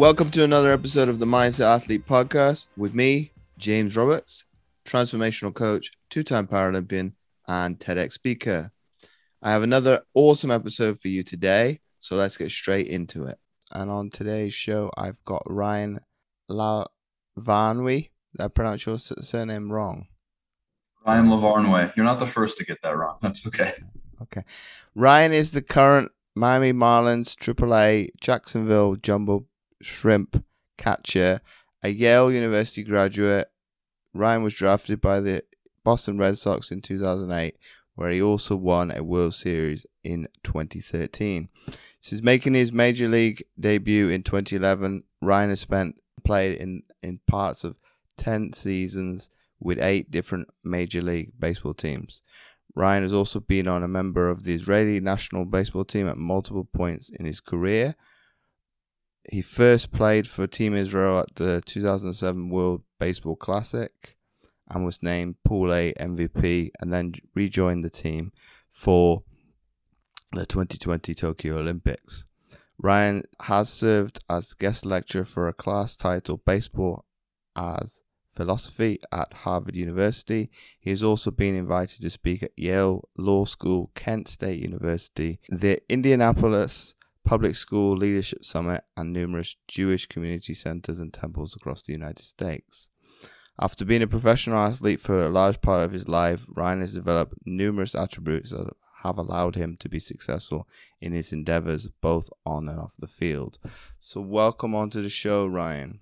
Welcome to another episode of the Mindset Athlete Podcast with me, James Roberts, transformational coach, two time Paralympian, and TEDx speaker. I have another awesome episode for you today, so let's get straight into it. And on today's show, I've got Ryan Lavarnway. Did I pronounce your surname wrong? Ryan Lavarnway. You're not the first to get that wrong. That's okay. Okay. Ryan is the current Miami Marlins AAA Jacksonville Jumbo Shrimp catcher, a Yale University graduate. Ryan was drafted by the Boston Red Sox in 2008, where he also won a World Series in 2013. Since making his major league debut in 2011, Ryan has spent played in, in parts of 10 seasons with eight different Major League Baseball teams. Ryan has also been on a member of the Israeli national baseball team at multiple points in his career. He first played for Team Israel at the 2007 World Baseball Classic and was named Pool A MVP and then rejoined the team for the 2020 Tokyo Olympics. Ryan has served as guest lecturer for a class titled Baseball as Philosophy at Harvard University. He has also been invited to speak at Yale Law School, Kent State University, the Indianapolis Public School Leadership Summit, and numerous Jewish community centers and temples across the United States. After being a professional athlete for a large part of his life, Ryan has developed numerous attributes that have allowed him to be successful in his endeavors both on and off the field. So, welcome onto the show, Ryan.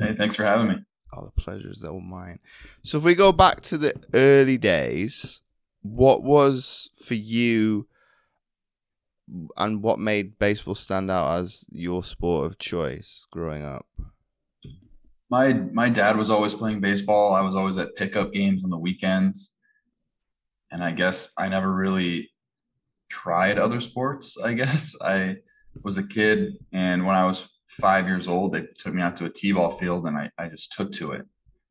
Hey, thanks for having me. Oh, the pleasure is all mine. So, if we go back to the early days, what was for you and what made baseball stand out as your sport of choice growing up? My my dad was always playing baseball. I was always at pickup games on the weekends. And I guess I never really tried other sports, I guess. I was a kid and when I was 5 years old, they took me out to a T-ball field and I I just took to it.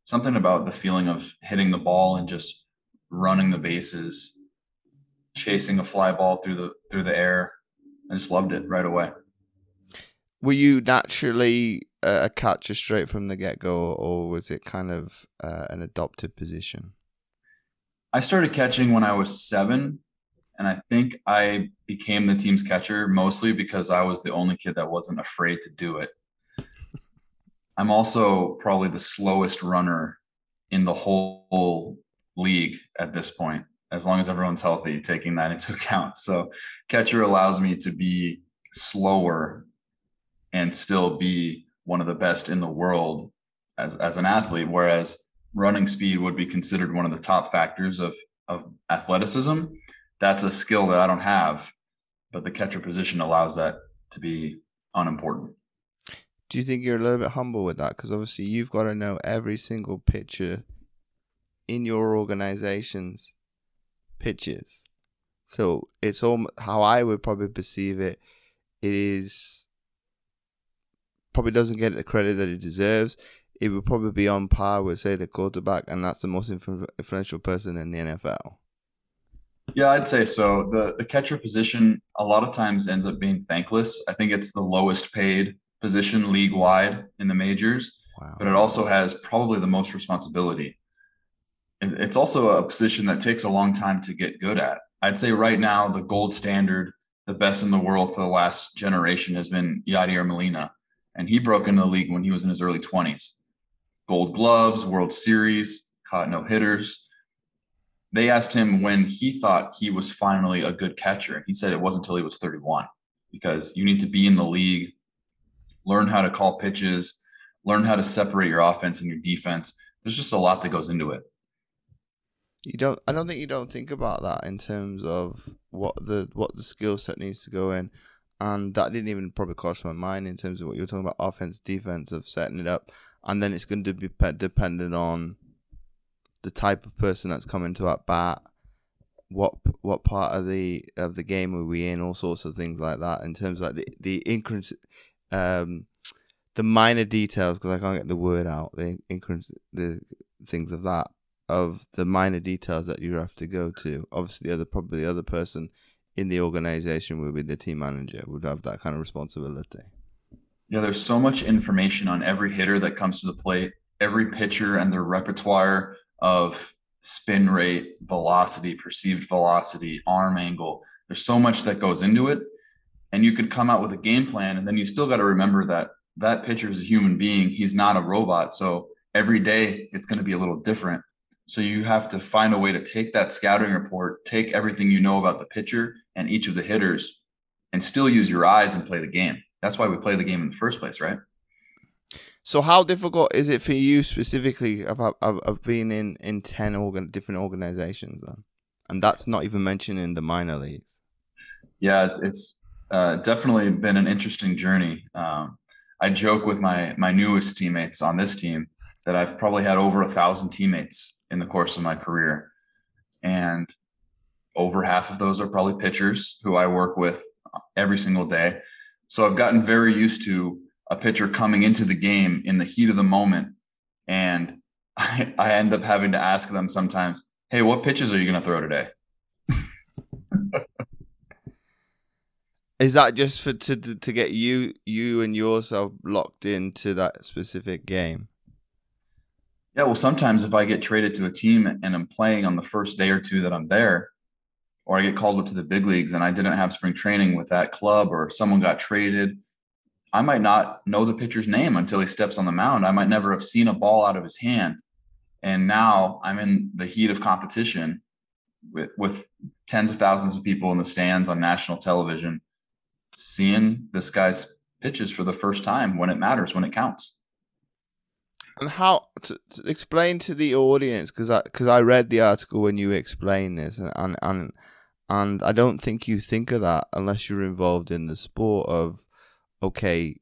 Something about the feeling of hitting the ball and just running the bases, chasing a fly ball through the through the air. I just loved it right away. Were you naturally a catcher straight from the get go, or was it kind of uh, an adopted position? I started catching when I was seven, and I think I became the team's catcher mostly because I was the only kid that wasn't afraid to do it. I'm also probably the slowest runner in the whole league at this point, as long as everyone's healthy, taking that into account. So, catcher allows me to be slower and still be one of the best in the world as, as an athlete, whereas running speed would be considered one of the top factors of, of athleticism. That's a skill that I don't have, but the catcher position allows that to be unimportant. Do you think you're a little bit humble with that? Because obviously you've got to know every single pitcher in your organization's pitches. So it's all how I would probably perceive it. It is probably doesn't get the credit that it deserves. It would probably be on par with, say, the quarterback, and that's the most influential person in the NFL. Yeah, I'd say so. The the catcher position a lot of times ends up being thankless. I think it's the lowest paid position league wide in the majors, wow. but it also has probably the most responsibility. It's also a position that takes a long time to get good at. I'd say right now the gold standard, the best in the world for the last generation has been Yadier Molina and he broke into the league when he was in his early 20s. Gold gloves, World Series, caught no hitters. They asked him when he thought he was finally a good catcher, and he said it wasn't until he was 31 because you need to be in the league, learn how to call pitches, learn how to separate your offense and your defense. There's just a lot that goes into it. You don't. I don't think you don't think about that in terms of what the what the skill set needs to go in and that didn't even probably cross my mind in terms of what you're talking about offense, defense, of setting it up, and then it's going to be dependent on the type of person that's coming to at bat, what what part of the of the game are we in, all sorts of things like that. In terms of like the the increment, um, the minor details because I can't get the word out. The increment, the things of that of the minor details that you have to go to. Obviously, the other probably the other person in the organization would be the team manager would have that kind of responsibility. Yeah, there's so much information on every hitter that comes to the plate, every pitcher and their repertoire of spin rate, velocity, perceived velocity, arm angle. There's so much that goes into it. And you could come out with a game plan, and then you still got to remember that that pitcher is a human being. He's not a robot. So every day it's going to be a little different. So you have to find a way to take that scouting report, take everything you know about the pitcher and each of the hitters, and still use your eyes and play the game. That's why we play the game in the first place, right? So how difficult is it for you specifically of of, of being in in ten organ, different organizations then, and that's not even mentioning the minor leagues. Yeah, it's it's uh, definitely been an interesting journey. Um, I joke with my my newest teammates on this team that I've probably had over a thousand teammates in the course of my career, and over half of those are probably pitchers who I work with uh, every single day. So I've gotten very used to a pitcher coming into the game in the heat of the moment. And I, I end up having to ask them sometimes, hey, what pitches are you going to throw today? Is that just for to to get you you and yourself locked into that specific game? Yeah, well, sometimes if I get traded to a team and I'm playing on the first day or two that I'm there, or I get called up to the big leagues and I didn't have spring training with that club, or someone got traded I might not know the pitcher's name until he steps on the mound. I might never have seen a ball out of his hand. And now I'm in the heat of competition with, with tens of thousands of people in the stands on national television, seeing this guy's pitches for the first time when it matters, when it counts. And how to, to explain to the audience because I because I read the article when you explained this and, and and and I don't think you think of that unless you're involved in the sport of okay,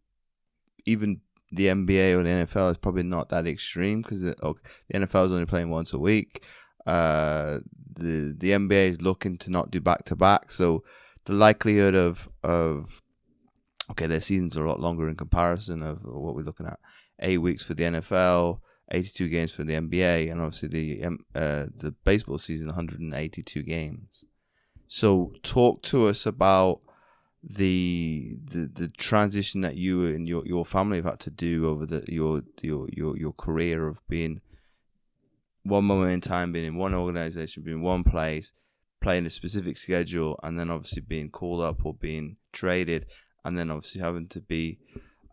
even the NBA or the NFL is probably not that extreme because the, okay, the NFL is only playing once a week. Uh, the the NBA is looking to not do back to back, so the likelihood of of okay, their seasons are a lot longer in comparison of what we're looking at. Eight weeks for the NFL, eighty two games for the NBA, and obviously the uh, the baseball season, one hundred and eighty two games. So talk to us about the the the transition that you and your your family have had to do over the your your your your career of being one moment in time being in one organization being in one place playing a specific schedule and then obviously being called up or being traded and then obviously having to be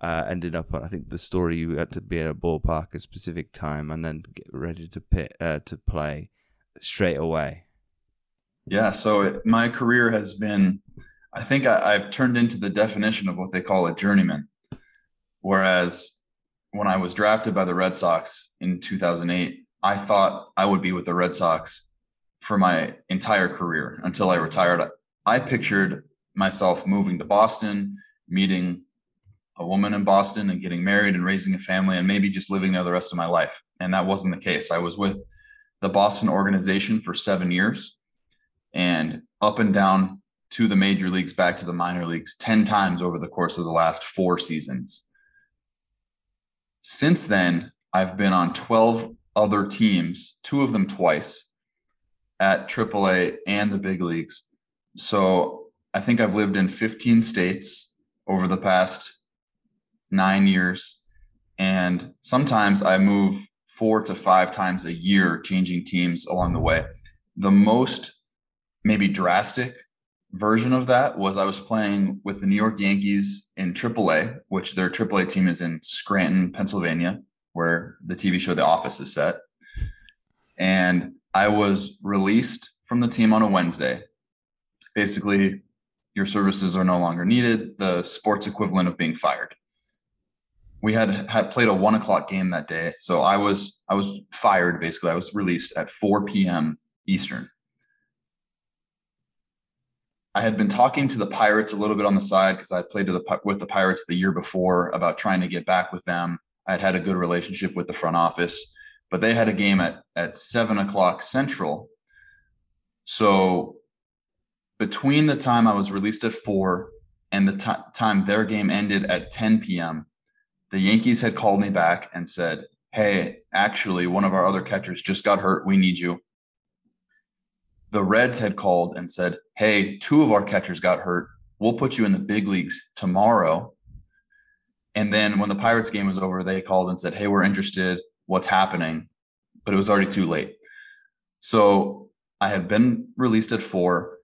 uh, ended up I think the story you had to be at a ballpark a specific time and then get ready to pit uh, to play straight away yeah so it, my career has been I think I, have turned into the definition of what they call a journeyman. Whereas when I was drafted by the Red Sox in 2008, I thought I would be with the Red Sox for my entire career until I retired. I pictured myself moving to Boston, meeting a woman in Boston and getting married and raising a family and maybe just living there the rest of my life. And that wasn't the case. I was with the Boston organization for seven years and up and down to the major leagues, back to the minor leagues 10 times over the course of the last four seasons. Since then, I've been on 12 other teams, two of them twice at AAA and the big leagues. So I think I've lived in 15 states over the past nine years. And sometimes I move four to five times a year, changing teams along the way. The most maybe drastic version of that was I was playing with the New York Yankees in AAA, which their AAA team is in Scranton, Pennsylvania, where the TV show The Office is set. And I was released from the team on a Wednesday. Basically, your services are no longer needed, the sports equivalent of being fired. We had had played a one o'clock game that day, so I was I was fired. Basically, I was released at 4 p.m. Eastern. I had been talking to the Pirates a little bit on the side because I played the, with the Pirates the year before about trying to get back with them. I had had a good relationship with the front office, but they had a game at at seven o'clock Central. So between the time I was released at four and the t- time their game ended at 10 p.m., the Yankees had called me back and said, Hey, actually, one of our other catchers just got hurt. We need you the Reds had called and said, Hey, two of our catchers got hurt. We'll put you in the big leagues tomorrow. And then when the Pirates game was over, they called and said, Hey, we're interested. What's happening? But it was already too late. So I had been released at four.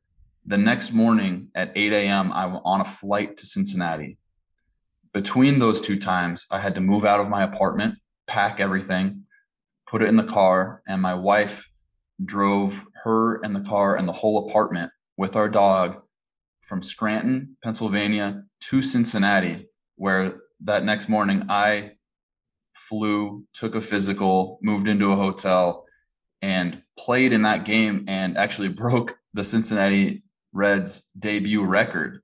The next morning at 8 a.m., I'm on a flight to Cincinnati. Between those two times, I had to move out of my apartment, pack everything, put it in the car, and my wife drove her and the car and the whole apartment with our dog from Scranton, Pennsylvania to Cincinnati, where that next morning I flew, took a physical, moved into a hotel, and played in that game and actually broke the Cincinnati Reds debut record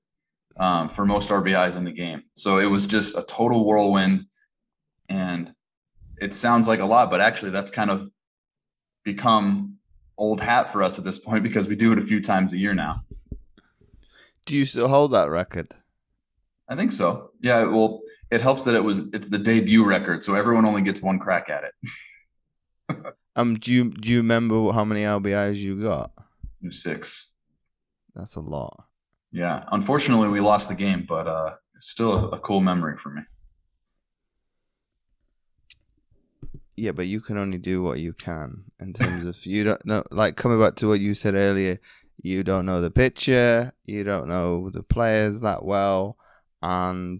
um, for most RBIs in the game. So it was just a total whirlwind. And it sounds like a lot, but actually that's kind of become old hat for us at this point because we do it a few times a year now. Do you still hold that record? I think so. Yeah. Well, it helps that it was it's the debut record, so everyone only gets one crack at it. um, do you do you remember how many RBIs you got? Six. That's a lot. Yeah. Unfortunately, we lost the game, but uh, it's still a, a cool memory for me. Yeah, but you can only do what you can in terms of you don't know. Like coming back to what you said earlier, you don't know the pitcher, you don't know the players that well, and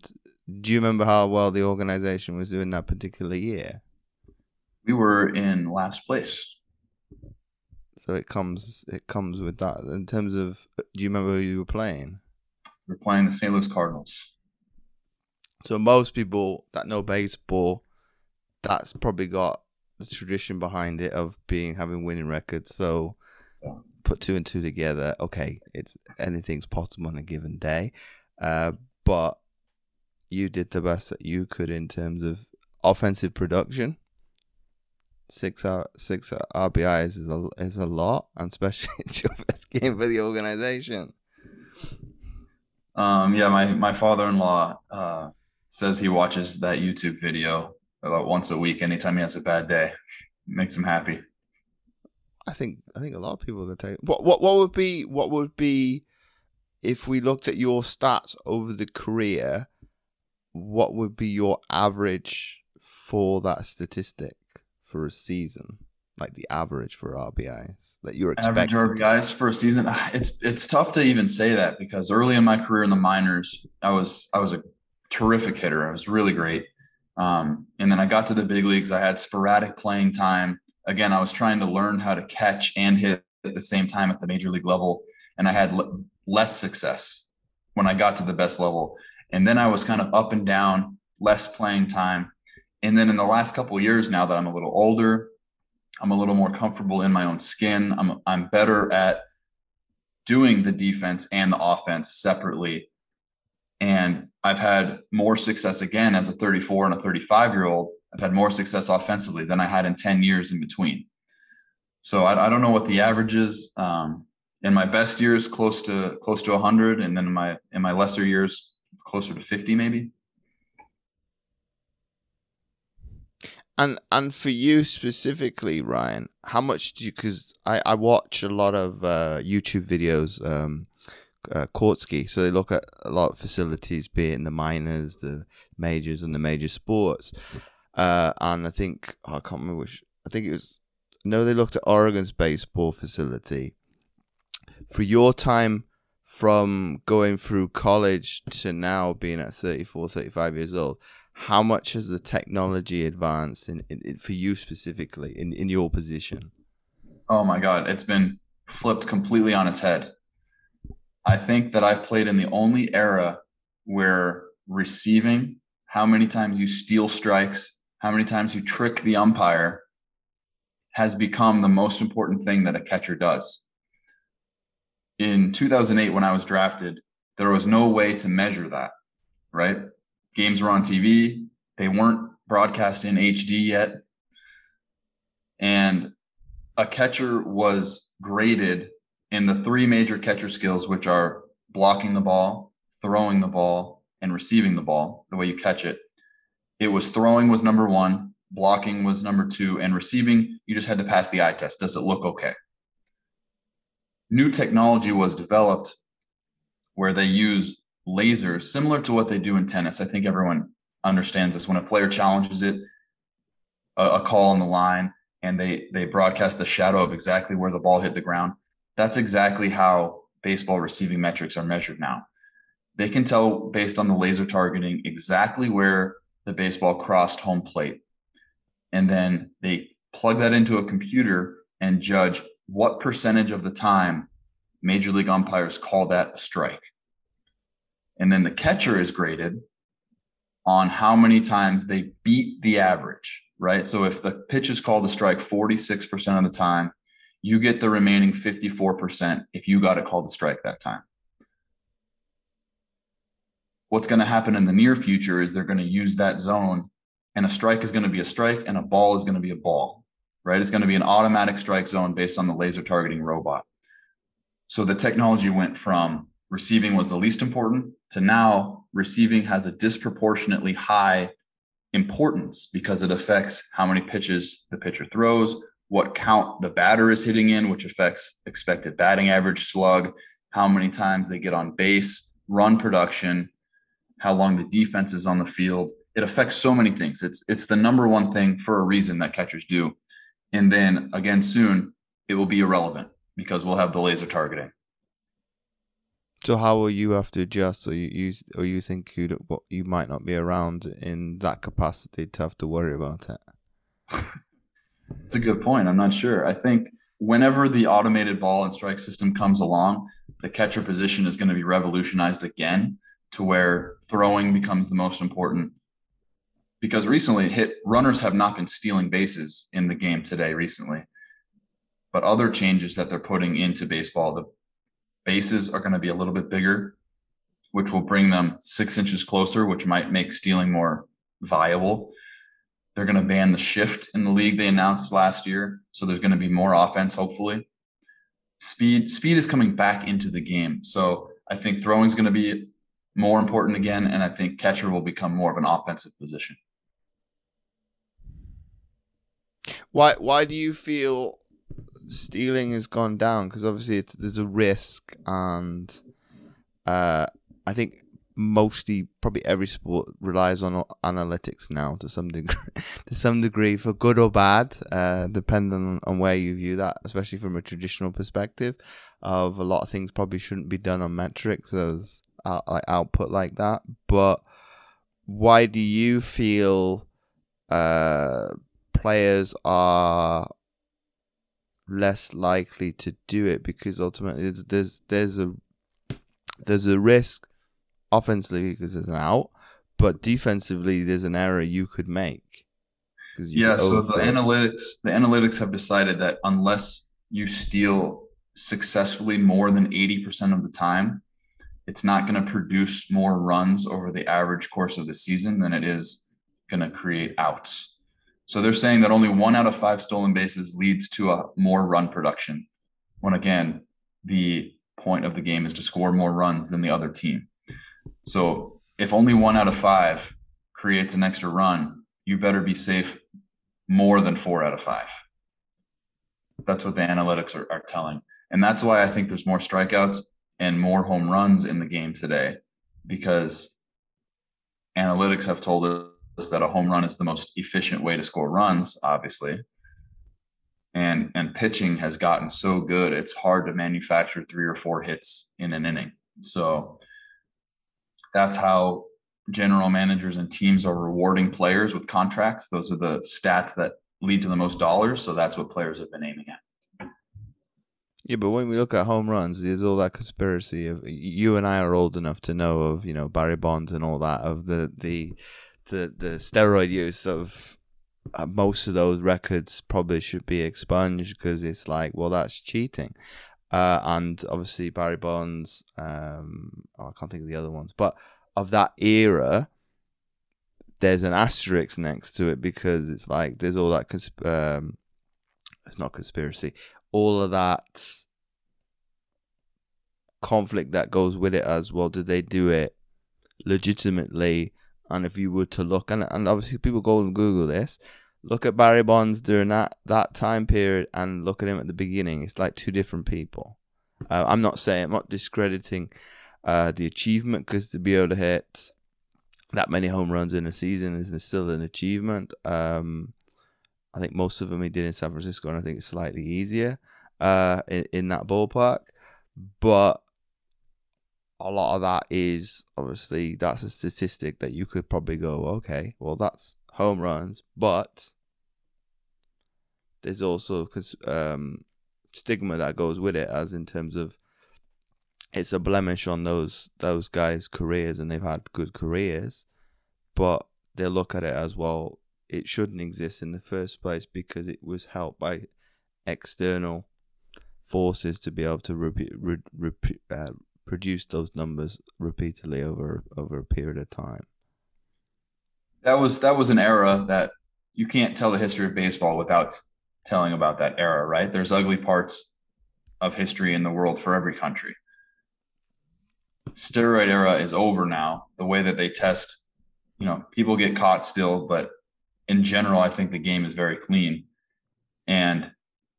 do you remember how well the organization was doing that particular year? We were in last place. So it comes it comes with that. In terms of do you remember who you were playing? We are playing the St. Louis Cardinals. So most people that know baseball, that's probably got the tradition behind it of being having winning records. So yeah. put two and two together. Okay, it's anything's possible on a given day. Uh, but you did the best that you could in terms of offensive production. Six R six RBIs is a is a lot, and especially it's your best game for the organization. Um, yeah, my my father in law uh, says he watches that YouTube video about once a week. Anytime he has a bad day, makes him happy. I think I think a lot of people would take what what what would be what would be if we looked at your stats over the career what would be your average for that statistic for a season? Like the average for RBIs that you're expecting. Average RBIs for a season. It's it's tough to even say that because early in my career in the minors, I was I was a terrific hitter. I was really great. Um, and then I got to the big leagues. I had sporadic playing time. Again, I was trying to learn how to catch and hit at the same time at the major league level, and I had l- less success when I got to the best level. And then I was kind of up and down, less playing time. And then in the last couple years, now that I'm a little older, I'm a little more comfortable in my own skin. I'm I'm better at doing the defense and the offense separately. And I've had more success again as a 34 and a 35 year old. I've had more success offensively than I had in 10 years in between. So I, I don't know what the average is. Um, in my best years, close to close to 100, and then in my in my lesser years, closer to 50 maybe and and for you specifically ryan how much do you because I, I watch a lot of uh, youtube videos um uh, Kortsky, so they look at a lot of facilities, be it in the minors, the majors, and the major sports. Uh, and I think oh, I can't remember which. I think it was. No, they looked at Oregon's baseball facility. For your time from going through college to now being at 34, 35 years old, how much has the technology advanced in, in, in, for you specifically in, in your position? Oh my God, it's been flipped completely on its head. I think that I've played in the only era where receiving, how many times you steal strikes, how many times you trick the umpire, has become the most important thing that a catcher does in 2008 when I was drafted, there was no way to measure that, right? Games were on TV, they weren't broadcast in HD yet. And a catcher was graded in the three major catcher skills, which are blocking the ball, throwing the ball, and receiving the ball, the way you catch it. It was throwing was number one, blocking was number two, and receiving, you just had to pass the eye test. Does it look okay? new technology was developed where they use lasers similar to what they do in tennis. I think everyone understands this. When a player challenges it, a, a call on the line, and they they broadcast the shadow of exactly where the ball hit the ground. That's exactly how baseball receiving metrics are measured now. They can tell based on the laser targeting exactly where the baseball crossed home plate. And then they plug that into a computer and judge what percentage of the time major league umpires call that a strike. And then the catcher is graded on how many times they beat the average, right? So if the pitch is called a strike 46% of the time, you get the remaining 54% if you got it called a strike that time. What's going to happen in the near future is they're going to use that zone, and a strike is going to be a strike, and a ball is going to be a ball, right? It's going to be an automatic strike zone based on the laser targeting robot. So the technology went from receiving was the least important to now receiving has a disproportionately high importance because it affects how many pitches the pitcher throws, what count the batter is hitting in, which affects expected batting average, slug, how many times they get on base, run production, how long the defense is on the field. It affects so many things. It's it's the number one thing for a reason that catchers do. And then again soon it will be irrelevant because we'll have the laser targeting. So how will you have to adjust, or you, you or you think you you might not be around in that capacity to have to worry about it? It's a good point. I'm not sure. I think whenever the automated ball and strike system comes along, the catcher position is going to be revolutionized again to where throwing becomes the most important. Because recently, hit runners have not been stealing bases in the game today recently. But other changes that they're putting into baseball, the bases are going to be a little bit bigger, which will bring them six inches closer, which might make stealing more viable. They're going to ban the shift in the league they announced last year, so there's going to be more offense hopefully. Speed speed is coming back into the game. So I think throwing is going to be more important again and I think catcher will become more of an offensive position. Why why do you feel stealing has gone down because obviously there's a risk and uh, I think mostly probably every sport relies on analytics now to some degree to some degree for good or bad uh, depending on where you view that especially from a traditional perspective of a lot of things probably shouldn't be done on metrics as uh, like output like that. But why do you feel uh, players are less likely to do it because ultimately there's there's a there's a risk offensively because there's an out, but defensively there's an error you could make. yeah, so the analytics the analytics have decided that unless you steal successfully more than 80% of the time, it's not going to produce more runs over the average course of the season than it is going to create outs. So they're saying that only one out of five stolen bases leads to a more run production. When again, the point of the game is to score more runs than the other team. So if only one out of five creates an extra run, you better be safe more than four out of five. That's what the analytics are, are telling. And that's why I think there's more strikeouts and more home runs in the game today because analytics have told us that a home run is the most efficient way to score runs, obviously. And and pitching has gotten so good, it's hard to manufacture three or four hits in an inning. So that's how general managers and teams are rewarding players with contracts. Those are the stats that lead to the most dollars. So that's what players have been aiming at. Yeah, but when we look at home runs, there's all that conspiracy of you and I are old enough to know of, you know, Barry Bonds and all that of the the the, the steroid use of uh, most of those records probably should be expunged because it's like, well, that's cheating. Uh, and obviously Barry Bonds. Um, oh, I can't think of the other ones, but of that era, there's an asterisk next to it because it's like there's all that. Consp- um, it's not conspiracy. All of that conflict that goes with it as well. Did they do it legitimately? And if you were to look, and, and obviously people go and Google this, look at Barry Bonds during that, that time period and look at him at the beginning. It's like two different people. Uh, I'm not saying, I'm not discrediting uh, the achievement because to be able to hit that many home runs in a season is still an achievement. Um, I think most of them he did in San Francisco, and I think it's slightly easier uh, in, in that ballpark. But a lot of that is obviously that's a statistic that you could probably go, okay, well that's home runs, but there's also um, stigma that goes with it, as in terms of it's a blemish on those those guys' careers, and they've had good careers, but they look at it as well. It shouldn't exist in the first place because it was helped by external forces to be able to repeat, re, uh, produce those numbers repeatedly over over a period of time. That was that was an era that you can't tell the history of baseball without telling about that era, right? There's ugly parts of history in the world for every country. Steroid era is over now. The way that they test, you know, people get caught still, but in general, I think the game is very clean. And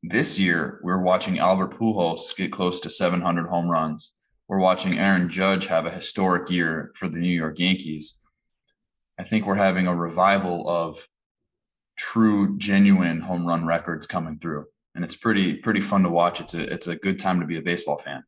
this year, we're watching Albert Pujols get close to 700 home runs we're watching Aaron Judge have a historic year for the New York Yankees. I think we're having a revival of true, genuine home run records coming through, and it's pretty pretty fun to watch. It's a it's a good time to be a baseball fan.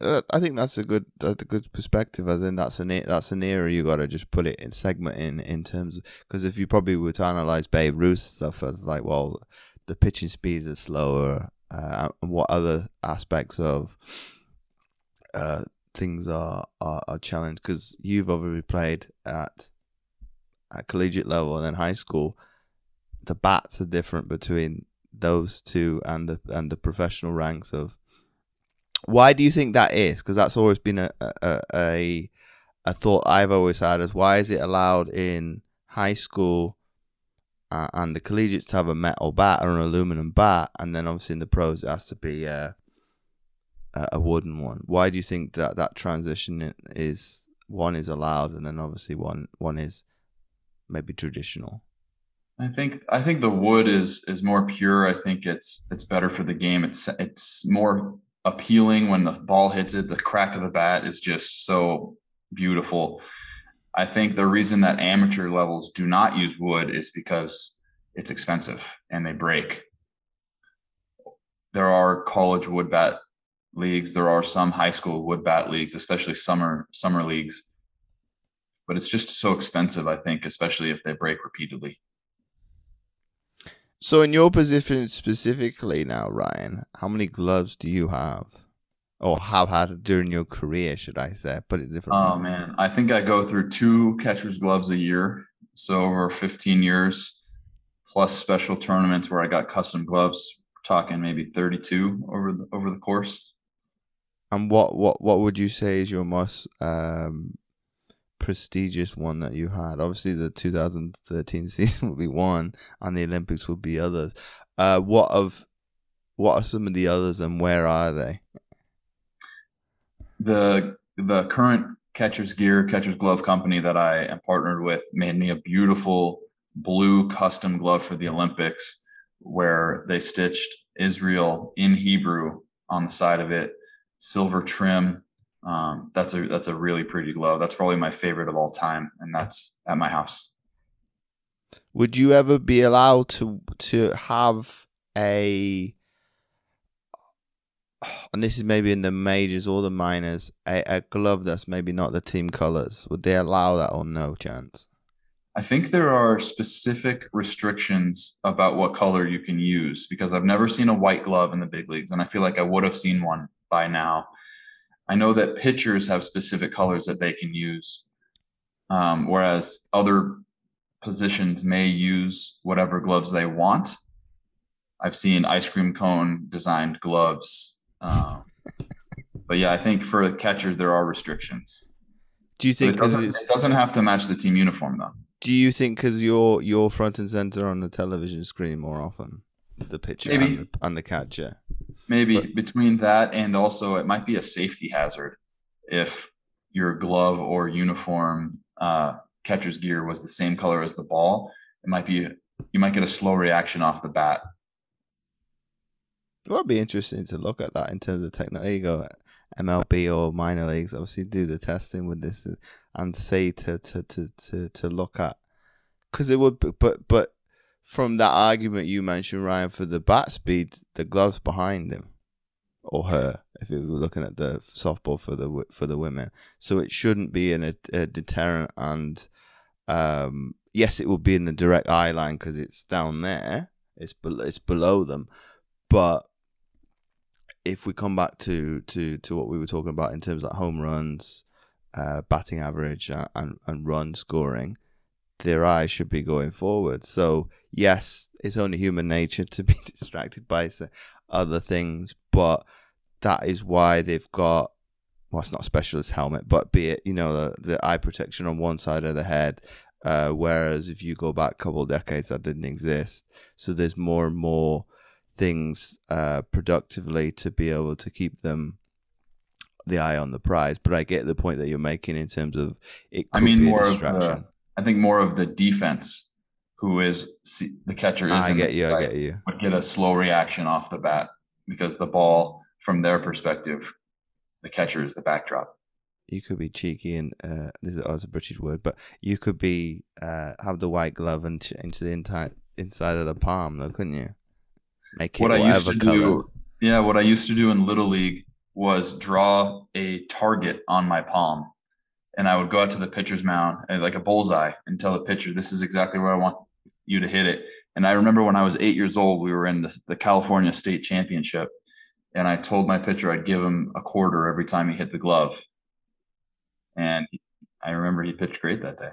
Uh, I think that's a good a good perspective. As in, that's an that's an era you got to just put it in segment in in terms because if you probably were to analyze Babe Ruth stuff as like, well, the pitching speeds are slower, uh, and what other aspects of uh, things are are, are challenged. Because you've obviously played at at collegiate level and then high school. The bats are different between those two and the and the professional ranks of why do you think that is? Because that's always been a, a a a thought I've always had is why is it allowed in high school uh, and the collegiates have a metal bat or an aluminum bat, and then obviously in the pros it has to be uh, a wooden one. Why do you think that that transition is one is allowed, and then obviously one one is maybe traditional? I think I think the wood is is more pure. I think it's it's better for the game. It's it's more appealing when the ball hits it. The crack of the bat is just so beautiful. I think the reason that amateur levels do not use wood is because it's expensive and they break. There are college wood bat leagues. There are some high school wood bat leagues, especially summer summer leagues. But it's just so expensive, I think, especially if they break repeatedly. So, in your position specifically now, Ryan, how many gloves do you have? Or have had during your career, should I say? Put it differently. Oh man, I think I go through two catcher's gloves a year, so over 15 years, plus special tournaments where I got custom gloves. talking maybe 32 over the over the course. And what what what would you say is your most um, prestigious one that you had? Obviously, the 2013 season would be one, and the Olympics would be others. Uh, what of what are some of the others, and where are they? The the current catcher's gear catcher's glove company that i am partnered with made me a beautiful blue custom glove for the olympics where they stitched israel in hebrew on the side of it silver trim. Um, that's a that's a really pretty glove. That's probably my favorite of all time and that's at my house. Would you ever be allowed to to have a and this is maybe in the majors or the minors, a, a glove that's maybe not the team colors. Would they allow that or no chance? I think there are specific restrictions about what color you can use because I've never seen a white glove in the big leagues, and I feel like I would have seen one by now. I know that pitchers have specific colors that they can use, um, whereas other positions may use whatever gloves they want. I've seen ice cream cone designed gloves um, but yeah, I think for catchers there are restrictions. Do you think it doesn't, it doesn't, have to match the team uniform though? Do you think because you're you're front and center on the television screen more often, the pitcher Maybe. And, the, and the catcher? Maybe but, between that and also it might be a safety hazard if your glove or uniform uh, catcher's gear was the same color as the ball. It might be you might get a slow reaction off the bat it would be interesting to look at that in terms of technology. You go MLB or minor leagues obviously do the testing with this and say to to to to, to look at because it would but but from that argument you mentioned Ryan for the bat speed the gloves behind him or her if you were looking at the softball for the for the women so it shouldn't be in a, a deterrent and um, yes it would be in the direct eye line because it's down there it's be- it's below them but if we come back to to to what we were talking about in terms of home runs uh, batting average uh, and, and run scoring their eyes should be going forward so yes it's only human nature to be distracted by other things but that is why they've got well, it's not a specialist helmet, but be it you know the, the eye protection on one side of the head. Uh, whereas if you go back a couple of decades, that didn't exist. So there's more and more things uh, productively to be able to keep them the eye on the prize. But I get the point that you're making in terms of it. I mean, more of the, I think more of the defense, who is the catcher is. I get you. I get you. Would get a slow reaction off the bat because the ball from their perspective, the catcher is the backdrop. You could be cheeky and uh, this is a British word, but you could be uh, have the white glove and into the inside inside of the palm, though, couldn't you? Make it what I used to color. do, yeah. What I used to do in little league was draw a target on my palm, and I would go out to the pitcher's mound and like a bullseye and tell the pitcher, "This is exactly where I want you to hit it." And I remember when I was eight years old, we were in the, the California State Championship, and I told my pitcher I'd give him a quarter every time he hit the glove. And I remember he pitched great that day.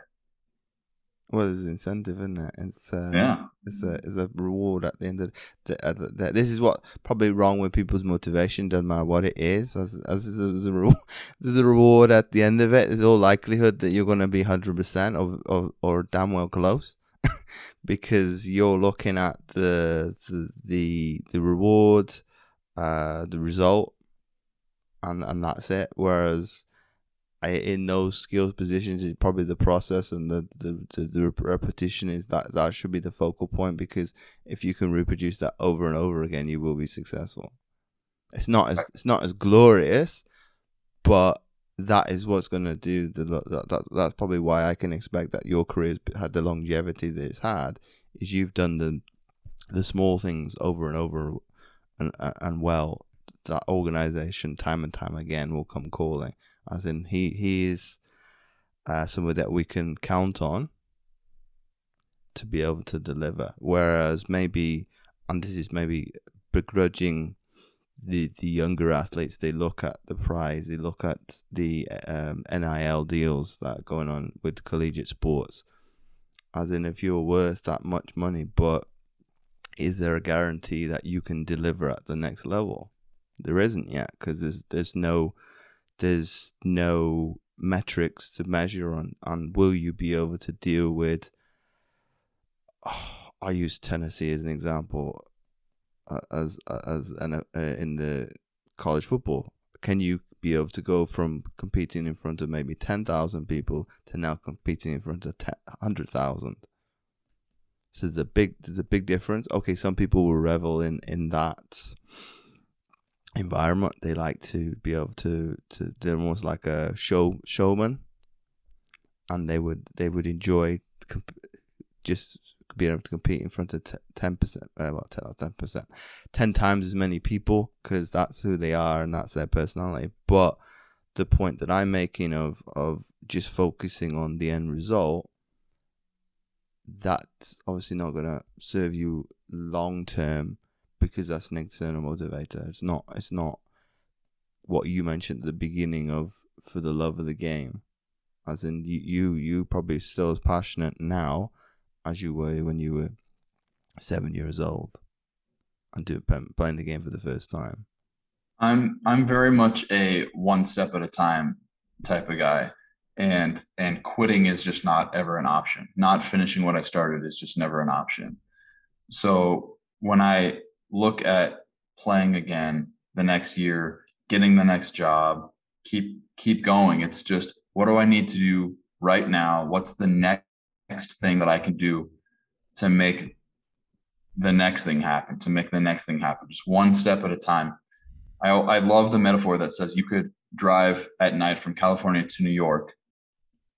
Well, there's incentive in that. It's uh, yeah, it's a it's a reward at the end of the, uh, the, the, This is what probably wrong with people's motivation. Doesn't matter what it is. As as there's a, reward, there's a reward at the end of it. There's all likelihood that you're going to be hundred percent or, or or damn well close, because you're looking at the the the, the reward uh, the result, and and that's it. Whereas I, in those skills positions, it's probably the process and the, the, the, the repetition is that that should be the focal point because if you can reproduce that over and over again, you will be successful. It's not as it's not as glorious, but that is what's going to do the that, that that's probably why I can expect that your career had the longevity that it's had is you've done the the small things over and over and and well, that organization time and time again will come calling. As in, he he is uh, somebody that we can count on to be able to deliver. Whereas maybe, and this is maybe begrudging the the younger athletes. They look at the prize. They look at the um, NIL deals that are going on with collegiate sports. As in, if you're worth that much money, but is there a guarantee that you can deliver at the next level? There isn't yet because there's there's no there's no metrics to measure on and will you be able to deal with oh, I use Tennessee as an example uh, as as an, uh, in the college football. Can you be able to go from competing in front of maybe 10,000 people to now competing in front of 100,000 so there's a big there's a big difference. Okay, some people will revel in in that environment. They like to be able to to they're almost like a show showman, and they would they would enjoy comp- just being able to compete in front of ten percent, uh, ten percent, ten times as many people because that's who they are and that's their personality. But the point that I'm making of of just focusing on the end result that's obviously not going to serve you long term because that's an external motivator. It's not. It's not what you mentioned at the beginning of for the love of the game. As in, you you, probably still as passionate now as you were when you were seven years old and doing playing the game for the first time. I'm I'm very much a one step at a time type of guy and and quitting is just not ever an option not finishing what i started is just never an option so when i look at playing again the next year getting the next job keep keep going it's just what do i need to do right now what's the next next thing that i can do to make the next thing happen to make the next thing happen just one step at a time i i love the metaphor that says you could drive at night from California to New York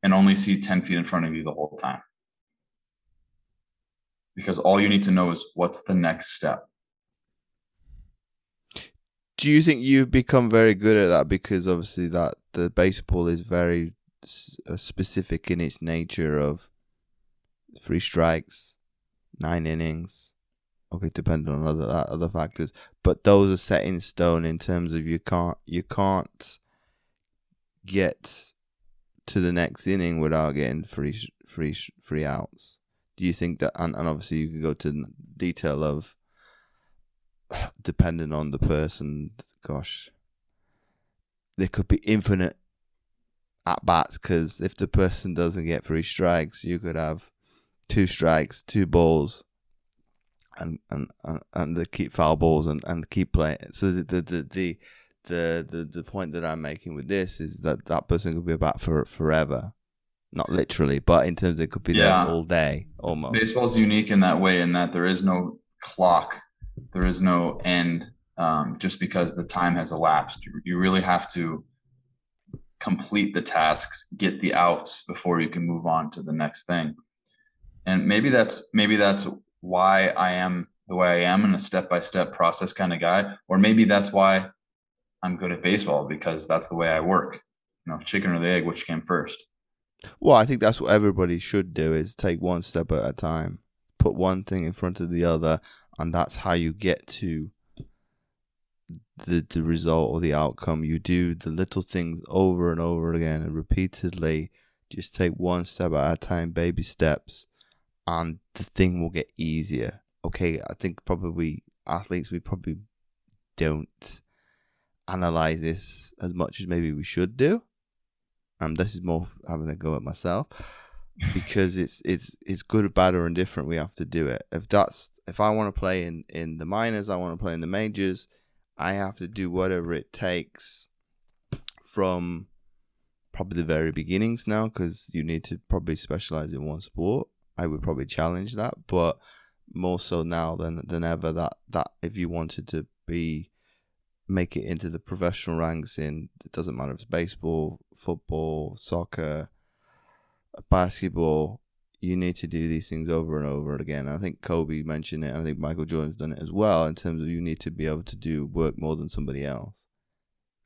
and only see 10 feet in front of you the whole time. Because all you need to know is what's the next step. Do you think you've become very good at that because obviously that the baseball is very uh, specific in its nature of three strikes, nine innings, okay, depending on other other factors, but those are set in stone in terms of you can't you can't get to the next inning without getting free free free outs. Do you think that? And, and obviously, you could go to detail of depending on the person. Gosh, there could be infinite at bats because if the person doesn't get three strikes, you could have two strikes, two balls, and and and, and the keep foul balls and, and keep playing. So the the the the the, the, the point that I'm making with this is that that person could be about for forever, not literally, but in terms of it could be yeah. there all day almost. Baseball's unique in that way, in that there is no clock, there is no end, um, just because the time has elapsed. You, really have to complete the tasks, get the outs before you can move on to the next thing. And maybe that's maybe that's why I am the way I am and a step by step process kind of guy. Or maybe that's why I'm good at baseball because that's the way I work. You know, chicken or the egg, which came first? Well, I think that's what everybody should do is take one step at a time. Put one thing in front of the other, and that's how you get to the the result or the outcome. You do the little things over and over again and repeatedly. Just take one step at a time, baby steps, and the thing will get easier. Okay, I think probably athletes we probably don't analyze this as much as maybe we should do. Um, this is more having a go at myself because it's it's it's good or bad or indifferent. We have to do it. If that's if I want to play in in the minors, I want to play in the majors. I have to do whatever it takes from probably the very beginnings now because you need to probably specialize in one sport I would probably challenge that, but more so now than than ever that that if you wanted to be make it into the professional ranks in it doesn't matter if it's baseball, football, soccer, basketball, you need to do these things over and over again. I think Kobe mentioned it, I think Michael Jordan's done it as well in terms of you need to be able to do work more than somebody else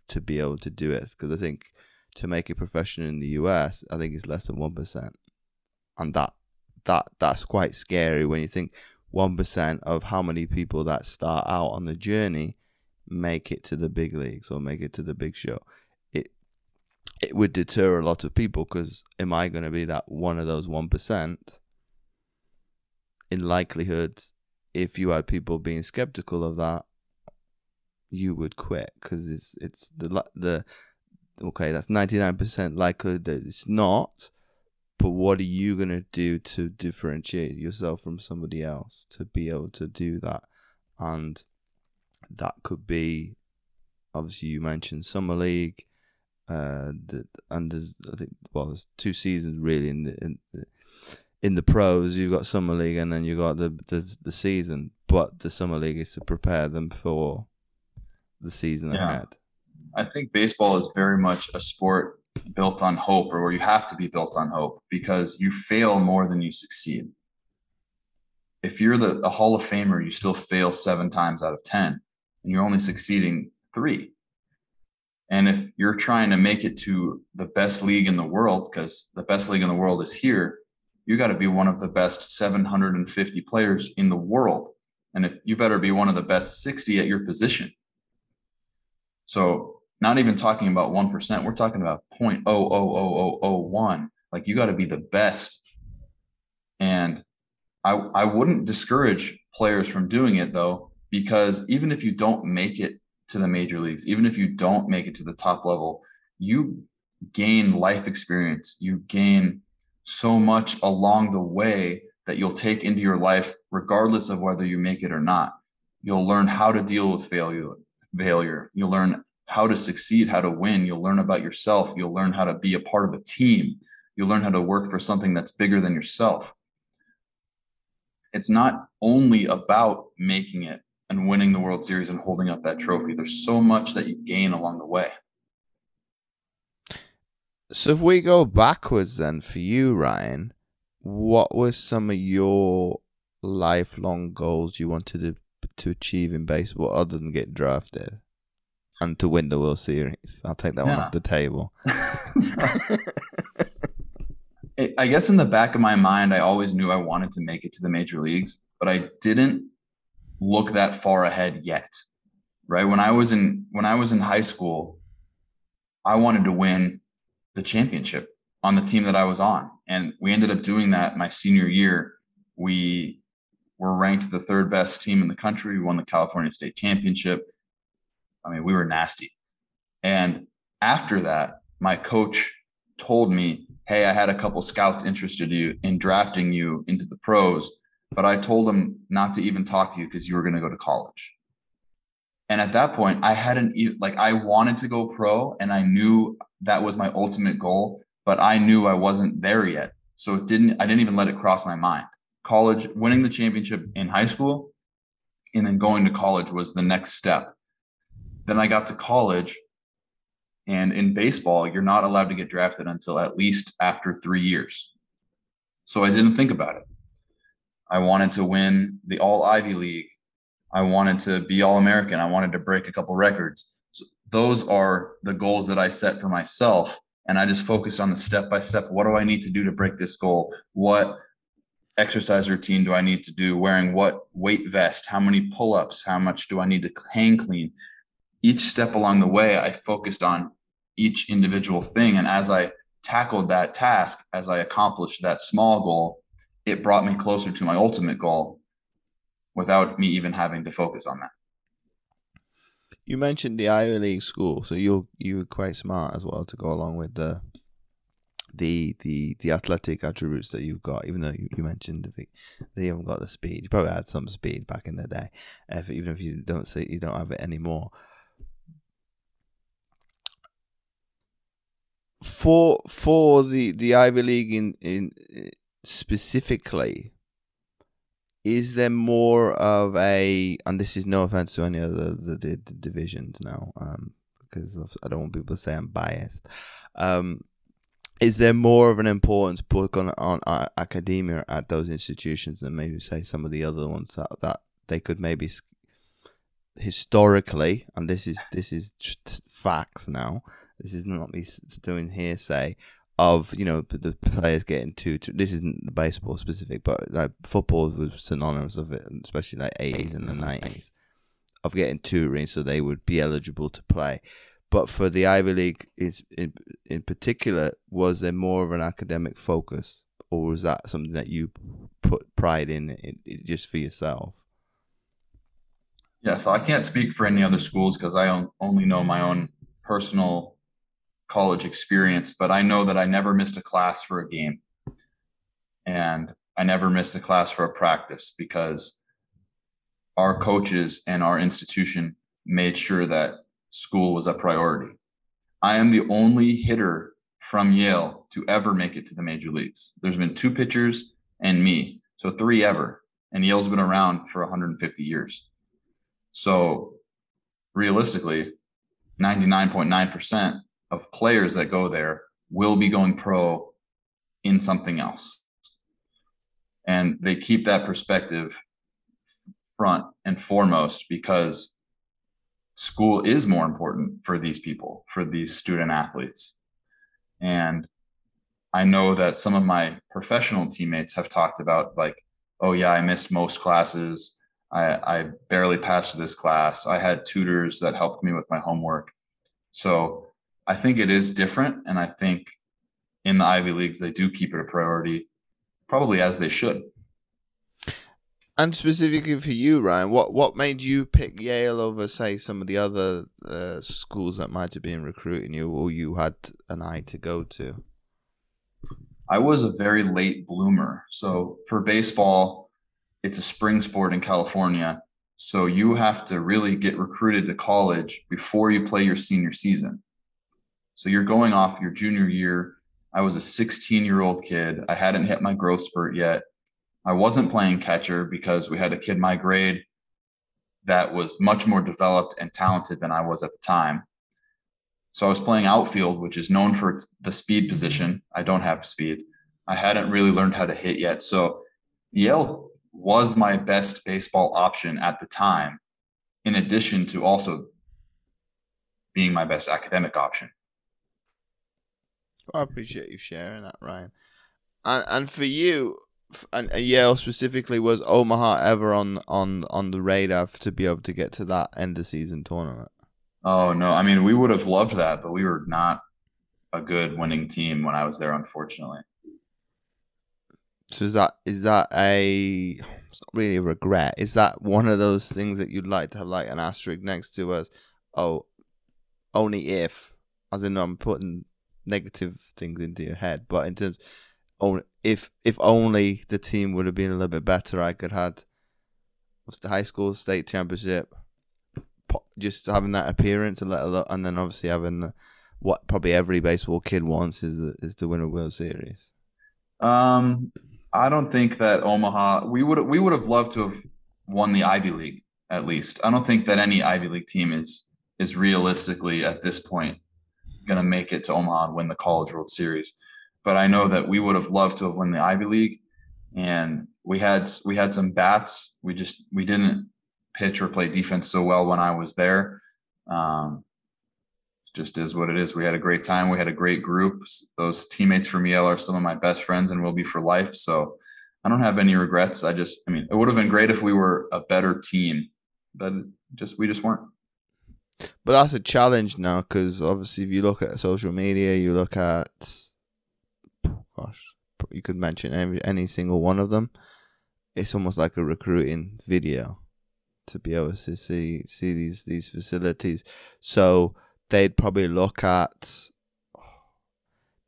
to be able to do it. Because I think to make a profession in the US, I think it's less than one percent, and that that that's quite scary when you think one percent of how many people that start out on the journey make it to the big leagues or make it to the big show. It would deter a lot of people because am I going to be that one of those one percent? In likelihood, if you had people being skeptical of that, you would quit because it's it's the the okay that's ninety nine percent likelihood that it's not but what are you going to do to differentiate yourself from somebody else to be able to do that and that could be obviously you mentioned summer league uh the, and there's i think well there's two seasons really in the in the, in the pros you've got summer league and then you have got the, the the season but the summer league is to prepare them for the season yeah. ahead i think baseball is very much a sport built on hope or where you have to be built on hope because you fail more than you succeed. If you're the a Hall of Famer, you still fail seven times out of 10 and you're only succeeding three. And if you're trying to make it to the best league in the world, because the best league in the world is here, you got to be one of the best 750 players in the world. And if you better be one of the best 60 at your position. So not even talking about 1%. We're talking about 0.00001. Like you got to be the best. And I, I wouldn't discourage players from doing it though, because even if you don't make it to the major leagues, even if you don't make it to the top level, you gain life experience. You gain so much along the way that you'll take into your life, regardless of whether you make it or not. You'll learn how to deal with failure. Failure. You'll learn how to succeed, how to win. You'll learn about yourself. You'll learn how to be a part of a team. You'll learn how to work for something that's bigger than yourself. It's not only about making it and winning the World Series and holding up that trophy. There's so much that you gain along the way. So if we go backwards then for you, Ryan, what were some of your lifelong goals you wanted to to achieve in baseball other than get drafted and to win the World Series? I'll take that yeah. one off the table. I guess in the back of my mind, I always knew I wanted to make it to the major leagues, but I didn't look that far ahead yet. Right when I was in when I was in high school, I wanted to win the championship on the team that I was on. And we ended up doing that my senior year. We were ranked the third best team in the country. We won the California State Championship. I mean, we were nasty. And after that, my coach told me, Hey, I had a couple scouts interested you in drafting you into the pros, but I told them not to even talk to you because you were going to go to college. And at that point, I hadn't like I wanted to go pro and I knew that was my ultimate goal, but I knew I wasn't there yet. So it didn't, I didn't even let it cross my mind. College, winning the championship in high school and then going to college was the next step. Then I got to college and in baseball, you're not allowed to get drafted until at least after three years. So I didn't think about it. I wanted to win the All Ivy League. I wanted to be All American. I wanted to break a couple records those are the goals that I set for myself. And I just focused on the step by step. What do I need to do to break this goal? What exercise routine do I need to do? Wearing what weight vest? How many pull ups? How much do I need to hang clean? Each step along the way, I focused on each individual thing. And as I tackled that task, as I accomplished that small goal, it brought me closer to my ultimate goal without me even having to focus on that. You mentioned the Ivy League school, so you're you were quite smart as well to go along with the the the the athletic attributes that you've got. Even though you, you mentioned the, they haven't got the speed, you probably had some speed back in the day. If, even if you don't say you don't have it anymore. For for the the Ivy League in in specifically, is there more of a and this is no offense to any of the, the, the, divisions now um, because I don't want people to say I'm biased um, is there more of an importance put on, on uh, academia at those institutions than maybe say some of the other ones that, that they could maybe historically and this is this is facts now this is not me doing hearsay of you know the players getting two. this isn't baseball specific, but like football was synonymous of it, especially like eighties and the mm-hmm. nineties, of getting two rings so they would be eligible to play. But for the Ivy League, is in in particular, was there more of an academic focus, or was that something that you put pride in, in, in just for yourself? Yeah, so I can't speak for any other schools because I only know my own personal college experience, but I know that I never missed a class for a game. And I never missed a class for a practice because our coaches and our institution made sure that school was a priority. I am the only hitter from Yale to ever make it to the major leagues. There's been two pitchers and me, so three ever. And Yale's been around for 150 years. So realistically, 99.9% of players that go there will be going pro in something else. And they keep that perspective front and foremost because school is more important for these people, for these student athletes. And I know that some of my professional teammates have talked about, like, oh, yeah, I missed most classes. I, I barely passed this class. I had tutors that helped me with my homework. So I think it is different. And I think in the Ivy Leagues, they do keep it a priority, probably as they should. And specifically for you, Ryan, what, what made you pick Yale over, say, some of the other uh, schools that might have been recruiting you or you had an eye to go to? I was a very late bloomer. So for baseball, it's a spring sport in California. So you have to really get recruited to college before you play your senior season. So you're going off your junior year. I was a 16 year old kid. I hadn't hit my growth spurt yet. I wasn't playing catcher because we had a kid my grade that was much more developed and talented than I was at the time. So I was playing outfield, which is known for the speed position. I don't have speed. I hadn't really learned how to hit yet. So Yale was my best baseball option at the time, in addition to also being my best academic option. I appreciate you sharing that, Ryan. And and for you, and Yale specifically, was Omaha ever on on on the radar to be able to get to that end of season tournament? Oh no, I mean we would have loved that, but we were not a good winning team when I was there, unfortunately. So is that is that a it's not really a regret? Is that one of those things that you'd like to have like an asterisk next to us? Oh, only if, as in I'm putting negative things into your head, but in terms, only if if only the team would have been a little bit better, I could had the high school state championship, just having that appearance and let alone, and then obviously having the, what probably every baseball kid wants is the, is to win a World Series. Um, I don't think that Omaha we would we would have loved to have won the Ivy League at least. I don't think that any Ivy League team is is realistically at this point going to make it to Omaha and win the College World Series. But I know that we would have loved to have won the Ivy League, and we had we had some bats. We just we didn't pitch or play defense so well when I was there. Um, it just is what it is. We had a great time. We had a great group. Those teammates from Yale are some of my best friends and will be for life. So I don't have any regrets. I just, I mean, it would have been great if we were a better team, but just we just weren't. But that's a challenge now because obviously, if you look at social media, you look at, gosh, you could mention any, any single one of them. It's almost like a recruiting video to be able to see see these these facilities. So they'd probably look at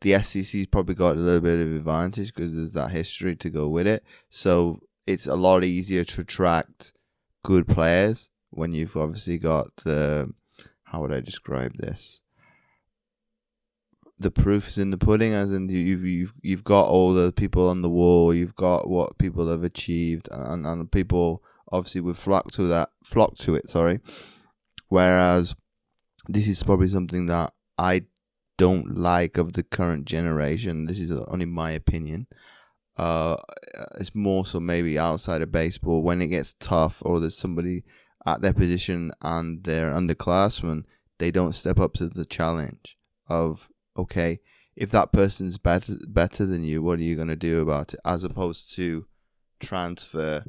the SEC's probably got a little bit of advantage because there's that history to go with it. So it's a lot easier to attract good players when you've obviously got the how would I describe this? The proof is in the pudding, as in you've you've you've got all the people on the wall, you've got what people have achieved, and and people obviously would flock to that flock to it. Sorry, whereas this is probably something that I don't like of the current generation. This is only my opinion. Uh, it's more so maybe outside of baseball when it gets tough or there's somebody at their position and they're underclassmen, they don't step up to the challenge of okay, if that person's better better than you, what are you gonna do about it? As opposed to transfer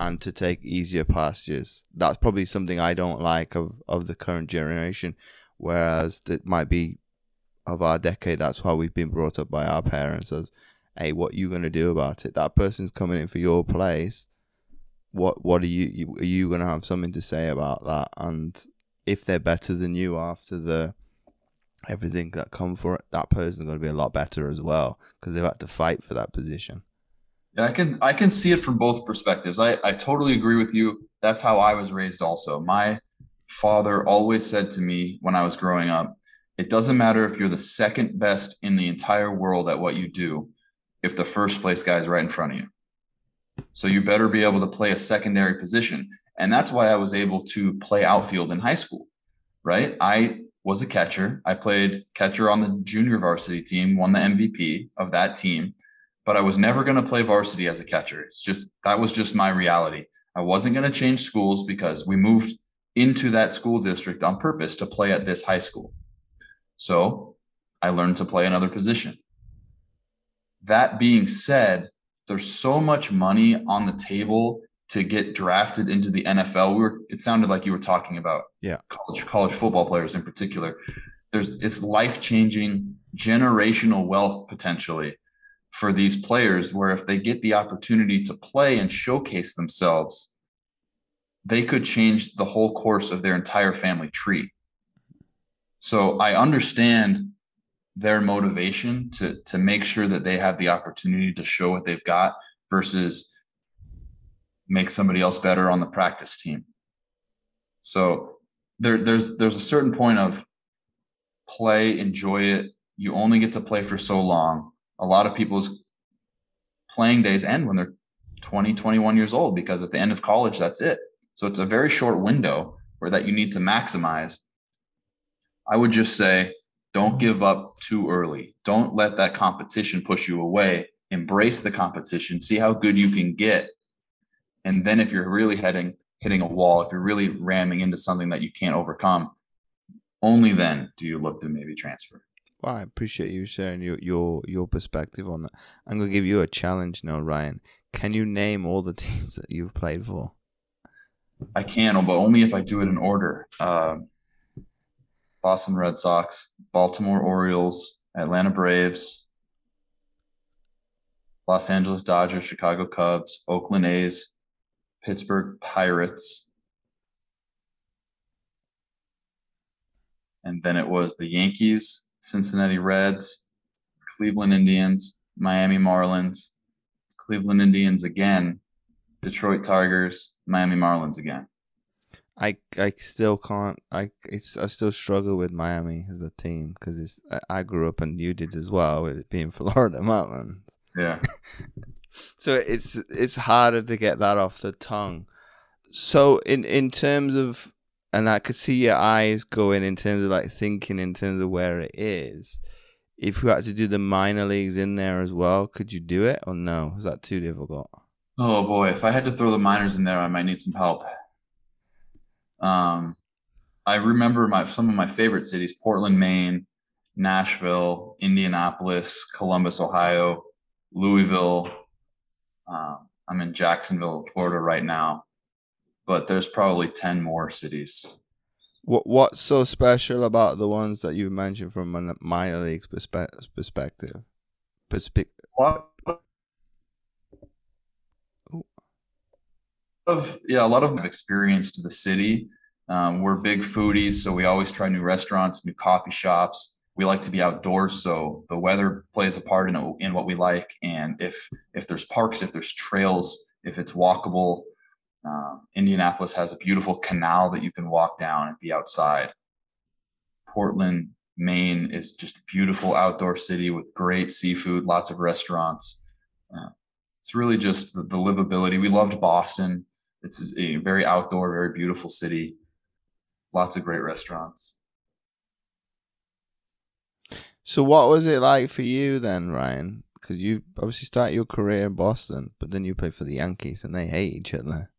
and to take easier pastures. That's probably something I don't like of, of the current generation. Whereas that might be of our decade, that's why we've been brought up by our parents as, hey, what are you gonna do about it? That person's coming in for your place what what are you, are you going to have something to say about that? And if they're better than you after the everything that come for it that person's going to be a lot better as well because they've had to fight for that position. Yeah i can i can see it from both perspectives. I i totally agree with you. That's how i was raised also. My father always said to me when i was growing up it doesn't matter if you're the second best in the entire world at what you do if the first place guy is right in front of you so you better be able to play a secondary position. And that's why I was able to play outfield in high school, right? I was a catcher. I played catcher on the junior varsity team, won the MVP of that team, but I was never going to play varsity as a catcher. It's just that was just my reality. I wasn't going to change schools because we moved into that school district on purpose to play at this high school. So I learned to play another position. That being said, there's so much money on the table to get drafted into the NFL. We were it sounded like you were talking about yeah college college football players in particular. There's it's life-changing generational wealth potentially for these players where if they get the opportunity to play and showcase themselves, they could change the whole course of their entire family tree. So I understand their motivation to to make sure that they have the opportunity to show what they've got versus make somebody else better on the practice team. So there there's there's a certain point of play, enjoy it. You only get to play for so long. A lot of people's playing days end when they're 20, 21 years old because at the end of college that's it. So it's a very short window where that you need to maximize I would just say don't give up too early. Don't let that competition push you away. Embrace the competition, see how good you can get. And then if you're really heading hitting a wall, if you're really ramming into something that you can't overcome, only then do you look to maybe transfer. Well, I appreciate you sharing your your your perspective on that. I'm gonna give you a challenge now, Ryan. Can you name all the teams that you've played for? I can, but only if I do it in order. Uh, Boston Red Sox, Baltimore Orioles, Atlanta Braves, Los Angeles Dodgers, Chicago Cubs, Oakland A's, Pittsburgh Pirates, and then it was the Yankees, Cincinnati Reds, Cleveland Indians, Miami Marlins, Cleveland Indians again, Detroit Tigers, Miami Marlins again. I I still can't. I it's I still struggle with Miami as a team because it's I, I grew up and you did as well with it being Florida Marlins. Yeah. so it's it's harder to get that off the tongue. So in in terms of and I could see your eyes going in terms of like thinking in terms of where it is. If you had to do the minor leagues in there as well, could you do it or no? Is that too difficult? Oh boy, if I had to throw the minors in there, I might need some help. Um, I remember my some of my favorite cities: Portland, Maine, Nashville, Indianapolis, Columbus, Ohio, Louisville. Um, I'm in Jacksonville, Florida right now, but there's probably ten more cities. What What's so special about the ones that you mentioned from a minor league perspe- perspective? Perspe- what? of yeah, a lot of experience to the city. Um, we're big foodies, so we always try new restaurants, new coffee shops. We like to be outdoors, so the weather plays a part in, in what we like. And if if there's parks, if there's trails, if it's walkable, uh, Indianapolis has a beautiful canal that you can walk down and be outside. Portland, Maine is just a beautiful outdoor city with great seafood, lots of restaurants. Uh, it's really just the, the livability. We loved Boston. It's a very outdoor, very beautiful city. Lots of great restaurants. So, what was it like for you then, Ryan? Because you obviously started your career in Boston, but then you played for the Yankees, and they hate each other,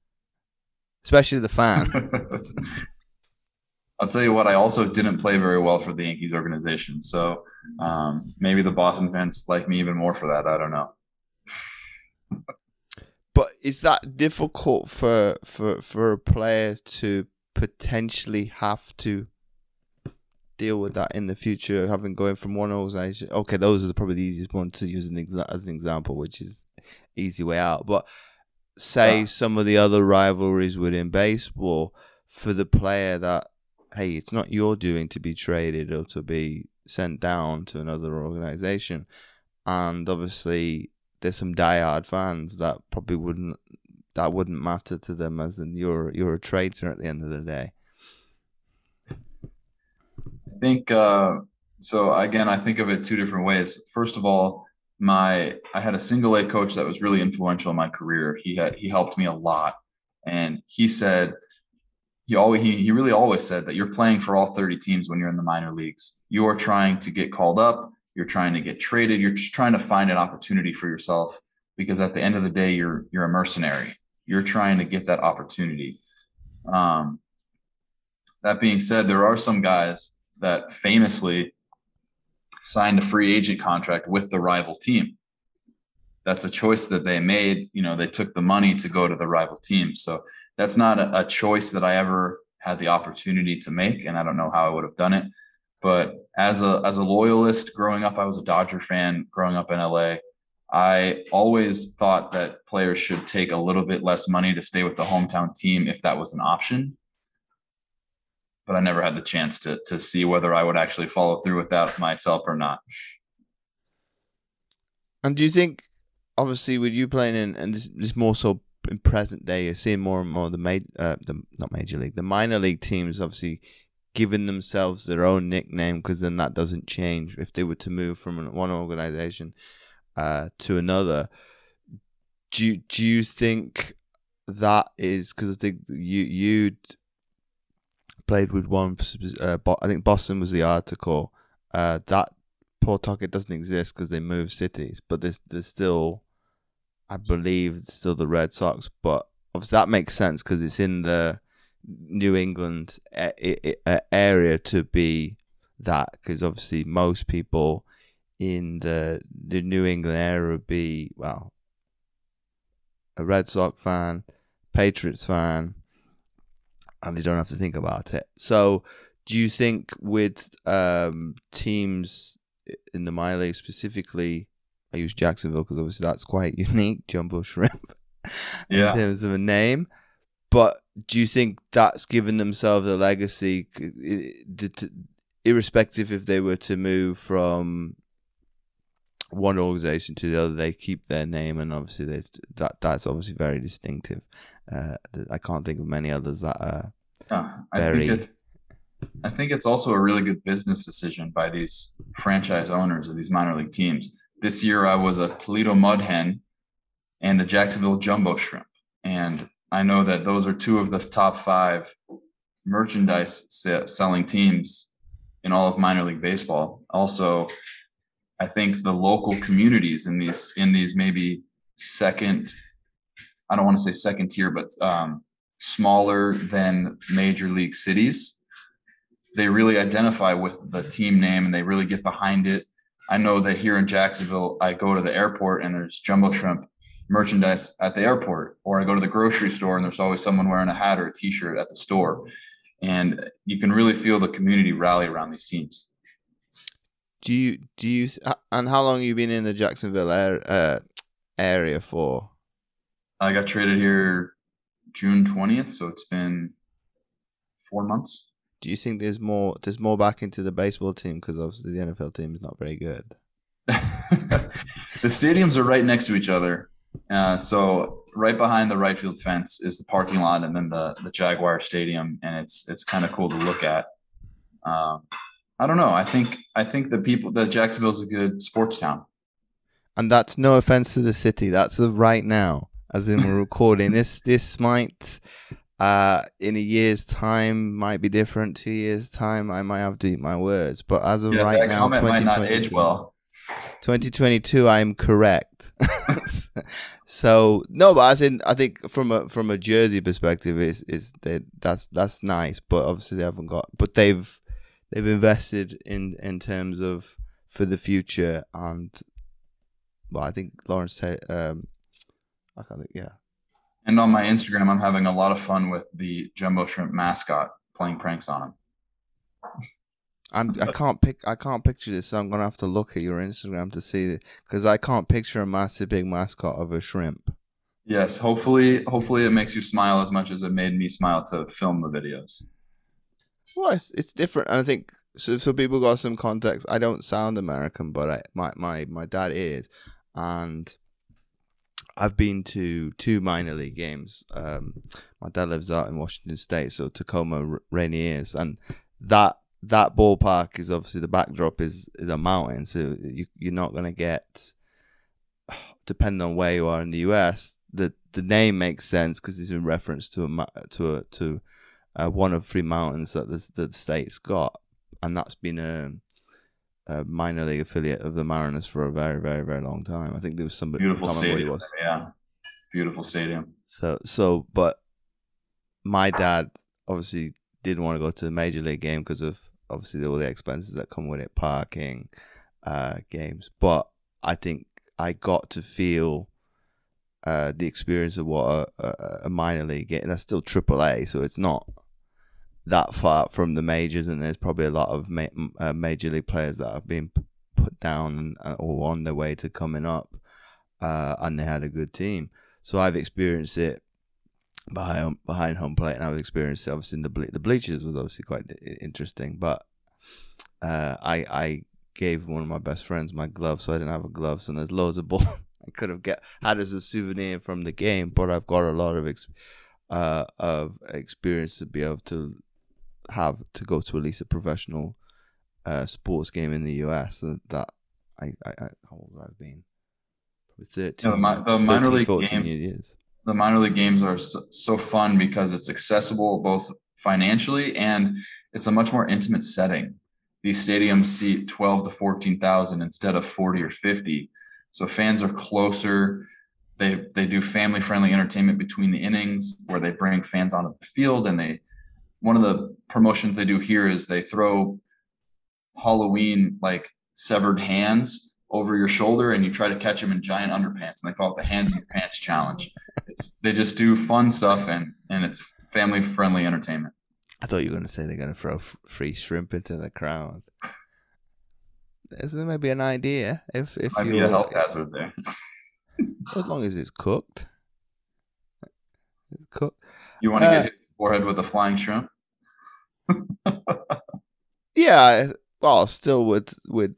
especially the fan. I'll tell you what. I also didn't play very well for the Yankees organization, so um, maybe the Boston fans like me even more for that. I don't know. But is that difficult for for for a player to potentially have to deal with that in the future, having going from one organization? Okay, those are probably the easiest one to use an exa- as an example, which is easy way out. But say yeah. some of the other rivalries within baseball for the player that hey, it's not your doing to be traded or to be sent down to another organization, and obviously there's some diehard fans that probably wouldn't that wouldn't matter to them as in you're you're a traitor at the end of the day. I think uh, so. Again, I think of it two different ways. First of all, my I had a single A coach that was really influential in my career. He had he helped me a lot, and he said he always he, he really always said that you're playing for all 30 teams when you're in the minor leagues. You are trying to get called up you're trying to get traded you're just trying to find an opportunity for yourself because at the end of the day you're you're a mercenary you're trying to get that opportunity. Um, that being said there are some guys that famously signed a free agent contract with the rival team. That's a choice that they made. You know they took the money to go to the rival team. So that's not a, a choice that i ever had the opportunity to make and i don't know how i would have done it. But as a as a loyalist growing up, I was a Dodger fan growing up in LA. I always thought that players should take a little bit less money to stay with the hometown team if that was an option. But I never had the chance to to see whether I would actually follow through with that myself or not. And do you think, obviously, with you playing in, and this, this more so in present day, you're seeing more and more the made, uh, the not major league, the minor league teams obviously giving themselves their own nickname because then that doesn't change if they were to move from one organization uh, to another. Do you, do you think that is because I think you you'd played with one. Uh, I think Boston was the article. Uh, that Pawtucket doesn't exist because they moved cities, but there's there's still, I believe, still the Red Sox. But obviously that makes sense because it's in the New England area to be that because obviously most people in the the New England area would be well a Red Sox fan, Patriots fan, and they don't have to think about it. So, do you think with um, teams in the minor league specifically, I use Jacksonville because obviously that's quite unique, Jumbo Shrimp, yeah. in terms of a name. But do you think that's given themselves a legacy, irrespective if they were to move from one organization to the other, they keep their name, and obviously that that's obviously very distinctive. Uh, I can't think of many others that are uh, I very. Think it's, I think it's also a really good business decision by these franchise owners of these minor league teams. This year, I was a Toledo Mud Hen and a Jacksonville Jumbo Shrimp, and I know that those are two of the top five merchandise selling teams in all of minor league baseball. Also, I think the local communities in these in these maybe second, I don't want to say second tier, but um, smaller than major league cities, they really identify with the team name and they really get behind it. I know that here in Jacksonville, I go to the airport and there's jumbo shrimp merchandise at the airport, or I go to the grocery store and there's always someone wearing a hat or a t-shirt at the store. And you can really feel the community rally around these teams. Do you do you and how long have you been in the Jacksonville area, uh, area for? I got traded here June twentieth, so it's been four months. Do you think there's more there's more back into the baseball team because obviously the NFL team is not very good? the stadiums are right next to each other, uh, so right behind the right field fence is the parking lot, and then the the Jaguar Stadium, and it's it's kind of cool to look at. Um, I don't know. I think I think the people that Jacksonville's a good sports town. And that's no offense to the city. That's right now, as in we're recording. this this might uh in a year's time might be different. Two years time, I might have to eat my words. But as of yeah, right now, twenty twenty well. 2022 i'm correct so no but as in i think from a from a jersey perspective is is that that's that's nice but obviously they haven't got but they've they've invested in in terms of for the future and well I think Lawrence um I can't think yeah. And on my Instagram I'm having a lot of fun with the jumbo shrimp mascot playing pranks on him. I'm I can't pick I can't picture this so I'm gonna have to look at your Instagram to see it because I can't picture a massive big mascot of a shrimp. Yes hopefully hopefully it makes you smile as much as it made me smile to film the videos well, it's, it's different. I think so. So people got some context. I don't sound American, but I, my my my dad is, and I've been to two minor league games. Um, my dad lives out in Washington State, so Tacoma Rainiers, and that that ballpark is obviously the backdrop is is a mountain, so you you're not gonna get, depending on where you are in the U.S. The the name makes sense because it's in reference to a to a to uh, one of three mountains that the, that the state's got, and that's been a, a, minor league affiliate of the Mariners for a very, very, very long time. I think there was somebody. Beautiful stadium. Was. Yeah, beautiful stadium. So, so, but my dad obviously didn't want to go to the major league game because of obviously all the expenses that come with it, parking, uh, games. But I think I got to feel uh, the experience of what a, a, a minor league game. That's still AAA, so it's not that far from the majors, and there's probably a lot of ma- uh, major league players that have been p- put down uh, or on their way to coming up, uh, and they had a good team. So I've experienced it behind behind home plate, and I've experienced it obviously in the ble- the bleachers was obviously quite interesting. But uh, I I gave one of my best friends my glove, so I didn't have a glove, so there's loads of ball I could have get had as a souvenir from the game. But I've got a lot of ex- uh, of experience to be able to have to go to at least a professional uh, sports game in the US. That I, I, I how old have I been? Probably 13, the, the minor 13, league games. Years. The minor league games are so, so, fun because it's accessible both financially, and it's a much more intimate setting. These stadiums seat 12 to 14,000 instead of 40 or 50. So fans are closer. They they do family friendly entertainment between the innings where they bring fans onto the field and they one of the promotions they do here is they throw Halloween like severed hands over your shoulder and you try to catch them in giant underpants and they call it the hands in your pants challenge. It's they just do fun stuff and and it's family friendly entertainment. I thought you were going to say they're going to throw free shrimp into the crowd. This may be an idea if if Might you be a health hazard there. as long as it's cooked. Cook. You want to Uh, get hit in the forehead with a flying shrimp? Yeah, well, still with with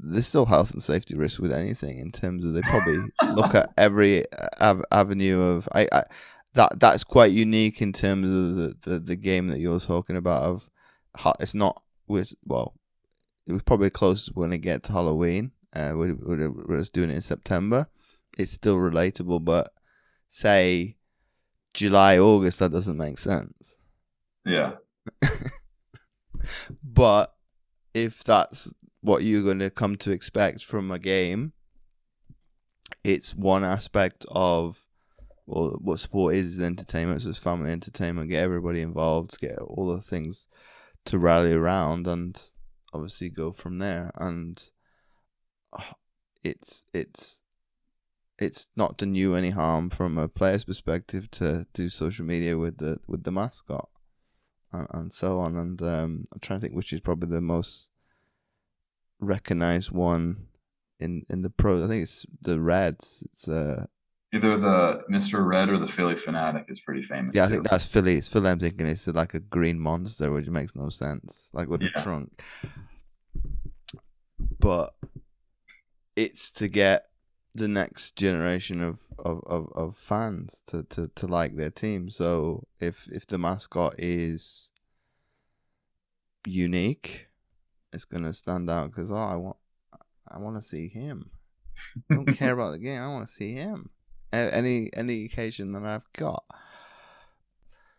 there's still health and safety risks with anything in terms of they probably look at every av- avenue of I, I that that's quite unique in terms of the, the, the game that you're talking about of it's not with well it was probably closest when it get to Halloween uh we we we're just doing it in September it's still relatable but say July August that doesn't make sense Yeah. but if that's what you're going to come to expect from a game, it's one aspect of well, what sport is is entertainment. So it's family entertainment. Get everybody involved. Get all the things to rally around, and obviously go from there. And uh, it's it's it's not done you any harm from a player's perspective to do social media with the with the mascot and, and so on. And um, I'm trying to think which is probably the most recognized one in in the pros. I think it's the Reds. It's uh Either the Mr. Red or the Phillie Phanatic is pretty famous. yeah, I too. think that's Philly. It's Philly. I'm thinking it's like a green monster, which makes no sense, like with the Yeah. trunk. But it's to get the next generation of, of, of, of fans to, to, to like their team. So if if the mascot is unique, it's gonna stand out because oh, I want I want to see him. I don't care about the game. I want to see him. Any any occasion that I've got.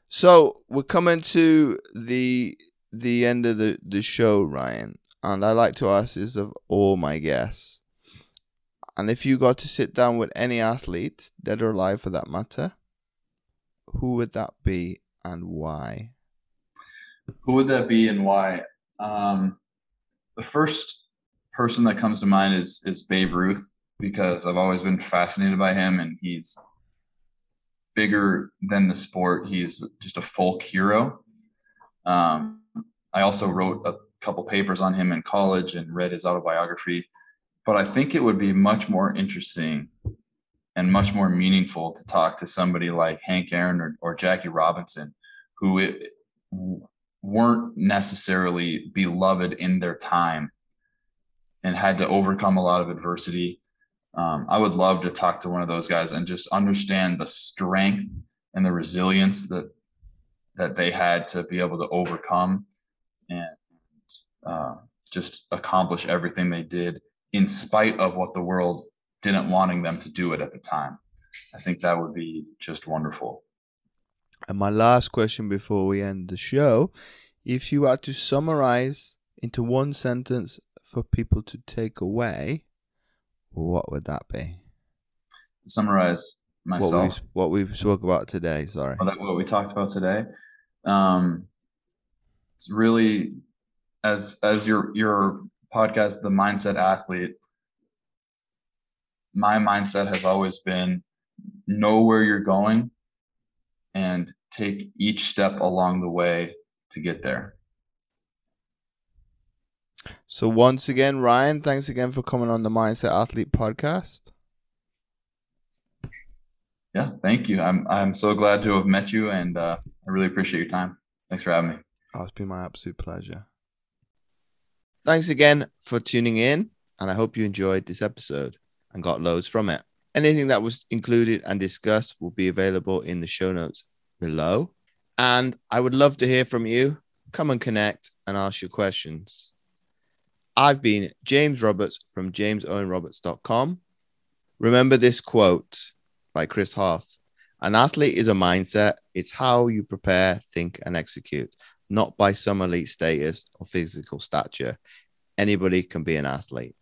So we're coming to the the end of the, the show, Ryan, and I like to ask this of all my guests. And if you got to sit down with any athlete, dead or alive for that matter, who would that be and why? Who would that be and why? Um, the first person that comes to mind is is Babe Ruth because I've always been fascinated by him and he's bigger than the sport. He's just a folk hero. Um, I also wrote a couple papers on him in college and read his autobiography. But I think it would be much more interesting and much more meaningful to talk to somebody like Hank Aaron or, or Jackie Robinson, who it, weren't necessarily beloved in their time and had to overcome a lot of adversity. Um, I would love to talk to one of those guys and just understand the strength and the resilience that that they had to be able to overcome and uh, just accomplish everything they did in spite of what the world didn't wanting them to do it at the time. I think that would be just wonderful. And my last question before we end the show if you had to summarize into one sentence for people to take away, what would that be? Summarize What myself. we what we spoke about today. Sorry. what, what we talked about today. Um, it's really as as your your podcast, the mindset athlete. My mindset has always been know where you're going and take each step along the way to get there. So once again, Ryan, thanks again for coming on the Mindset Athlete podcast. Yeah, thank you. I'm I'm so glad to have met you, and uh, I really appreciate your time. Thanks for having me. Oh, it's been my absolute pleasure. Thanks again for tuning in, and I hope you enjoyed this episode and got loads from it. Anything that was included and discussed will be available in the show notes below. And I would love to hear from you. Come and connect and ask your questions. I've been James Roberts from jamesowenroberts.com. Remember this quote by Chris Harth An athlete is a mindset. It's how you prepare, think, and execute, not by some elite status or physical stature. Anybody can be an athlete.